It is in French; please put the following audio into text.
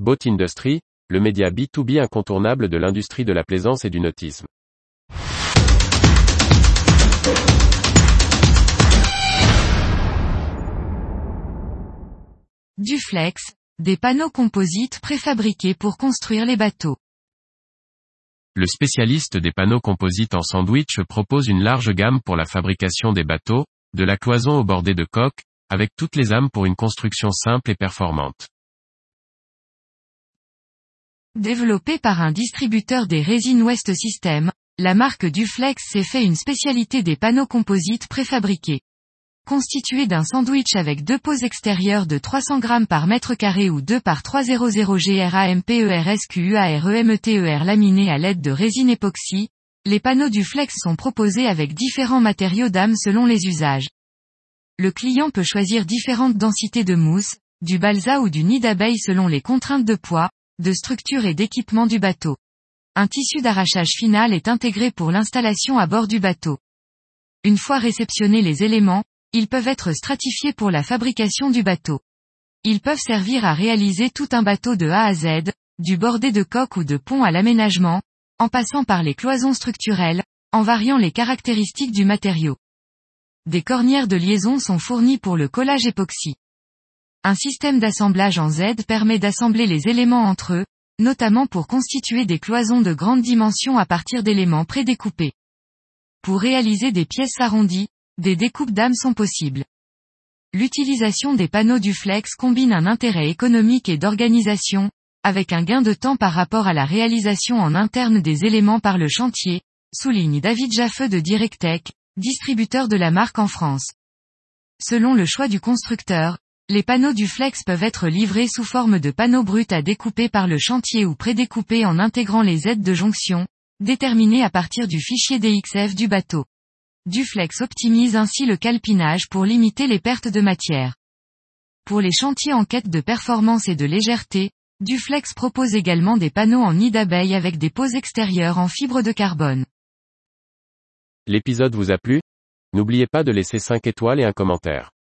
Boat Industry, le média B2B incontournable de l'industrie de la plaisance et du nautisme. Duflex, des panneaux composites préfabriqués pour construire les bateaux. Le spécialiste des panneaux composites en sandwich propose une large gamme pour la fabrication des bateaux, de la cloison au bordé de coque, avec toutes les âmes pour une construction simple et performante. Développé par un distributeur des résines West System, la marque Duflex s'est fait une spécialité des panneaux composites préfabriqués. Constitué d'un sandwich avec deux poses extérieures de 300 grammes par mètre carré ou 2 par 300 GRAMPERSQUAREMETER laminés à l'aide de résine époxy, les panneaux Duflex sont proposés avec différents matériaux d'âme selon les usages. Le client peut choisir différentes densités de mousse, du balsa ou du nid d'abeille selon les contraintes de poids, de structure et d'équipement du bateau. Un tissu d'arrachage final est intégré pour l'installation à bord du bateau. Une fois réceptionnés les éléments, ils peuvent être stratifiés pour la fabrication du bateau. Ils peuvent servir à réaliser tout un bateau de A à Z, du bordé de coque ou de pont à l'aménagement, en passant par les cloisons structurelles, en variant les caractéristiques du matériau. Des cornières de liaison sont fournies pour le collage époxy. Un système d'assemblage en Z permet d'assembler les éléments entre eux, notamment pour constituer des cloisons de grande dimension à partir d'éléments prédécoupés. Pour réaliser des pièces arrondies, des découpes d'âmes sont possibles. L'utilisation des panneaux du flex combine un intérêt économique et d'organisation, avec un gain de temps par rapport à la réalisation en interne des éléments par le chantier, souligne David Jaffeux de Directech, distributeur de la marque en France. Selon le choix du constructeur, les panneaux du flex peuvent être livrés sous forme de panneaux bruts à découper par le chantier ou prédécoupés en intégrant les aides de jonction, déterminées à partir du fichier DXF du bateau. Duflex optimise ainsi le calpinage pour limiter les pertes de matière. Pour les chantiers en quête de performance et de légèreté, Duflex propose également des panneaux en nid d'abeille avec des poses extérieures en fibre de carbone. L'épisode vous a plu? N'oubliez pas de laisser 5 étoiles et un commentaire.